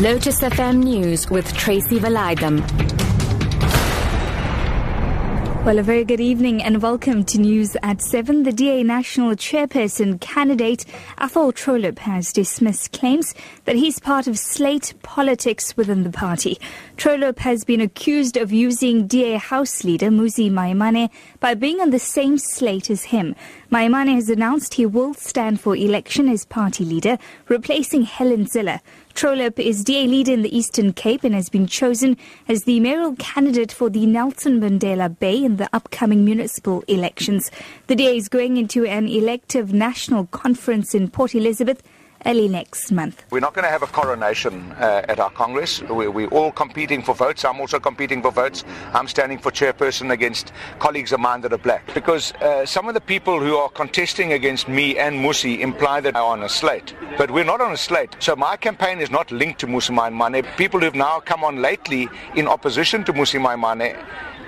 Lotus FM News with Tracy Valaydham. Well, a very good evening and welcome to News at 7. The DA National Chairperson candidate Athol Trollip has dismissed claims that he's part of slate politics within the party. Trollip has been accused of using DA House leader Mmusi Maimane by being on the same slate as him. Maimane has announced he will stand for election as party leader, replacing Helen Zille. Trollip is DA leader in the Eastern Cape and has been chosen as the mayoral candidate for the Nelson Mandela Bay in the upcoming municipal elections. The DA is going into an elective national conference in Port Elizabeth early next month. We're not going to have a coronation uh, at our Congress. We're, we're, all competing for votes. I'm also competing for votes. I'm standing for chairperson against colleagues of mine that are black. Because uh, some of the people who are contesting against me and Mmusi imply that I'm on a slate. But we're not on a slate. So my campaign is not linked to Mmusi Maimane. People who've now come on lately in opposition to Mmusi Maimane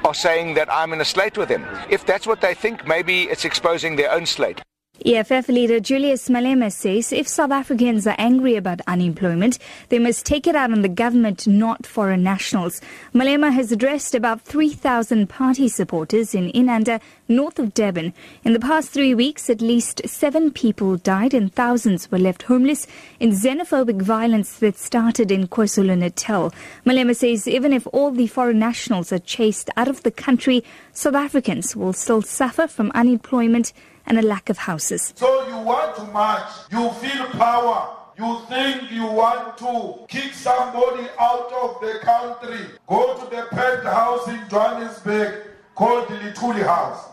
are saying that I'm in a slate with him. If that's what they think, maybe it's exposing their own slate. EFF leader Julius Malema says if South Africans are angry about unemployment, they must take it out on the government, not foreign nationals. Malema has addressed about 3,000 party supporters in Inanda, north of Durban. In the past three weeks, at least seven people died and thousands were left homeless in xenophobic violence that started in KwaZulu-Natal. Malema says even if all the foreign nationals are chased out of the country, South Africans will still suffer from unemployment and a lack of houses. So you want to march, you feel power. You think you want to kick somebody out of the country. Go to the penthouse in Johannesburg called the Luthuli House.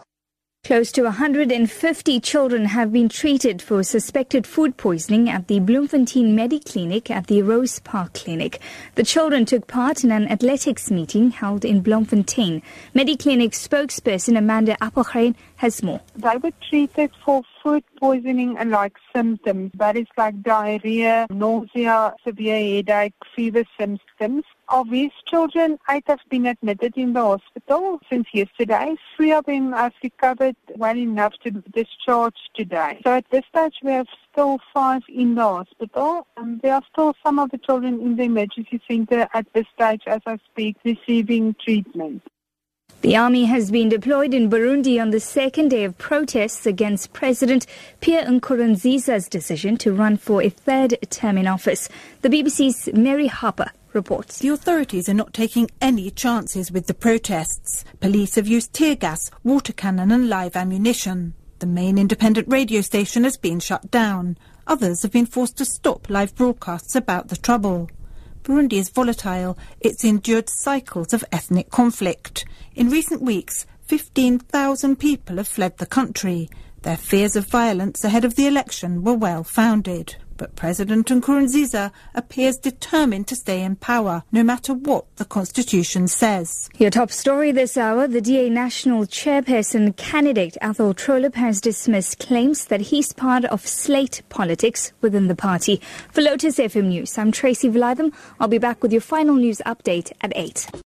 Close to 150 children have been treated for suspected food poisoning at the Bloemfontein Mediclinic at the Rose Park Clinic. The children took part in an athletics meeting held in Bloemfontein. Mediclinic spokesperson Amanda Appelgren has more. They were treated for food poisoning and like symptoms. That is like diarrhea, nausea, severe headache, fever symptoms. Of these children, eight have been admitted in the hospital since yesterday. Three of them have recovered well enough to discharge today. So at this stage, we have still five in the hospital. And there are still some of the children in the emergency center at this stage as I speak receiving treatment. The army has been deployed in Burundi on the second day of protests against President Pierre Nkurunziza's decision to run for a third term in office. The BBC's Mary Harper reports. The authorities are not taking any chances with the protests. Police have used tear gas, water cannon and live ammunition. The main independent radio station has been shut down. Others have been forced to stop live broadcasts about the trouble. Burundi is volatile. It's endured cycles of ethnic conflict. In recent weeks, 15,000 people have fled the country. Their fears of violence ahead of the election were well founded. But President Nkurunziza appears determined to stay in power, no matter what the constitution says. Your top story this hour, the DA National Chairperson candidate Athol Trollip has dismissed claims that he's part of slate politics within the party. For Lotus FM News, I'm Tracy Valaydham. I'll be back with your final news update at 8.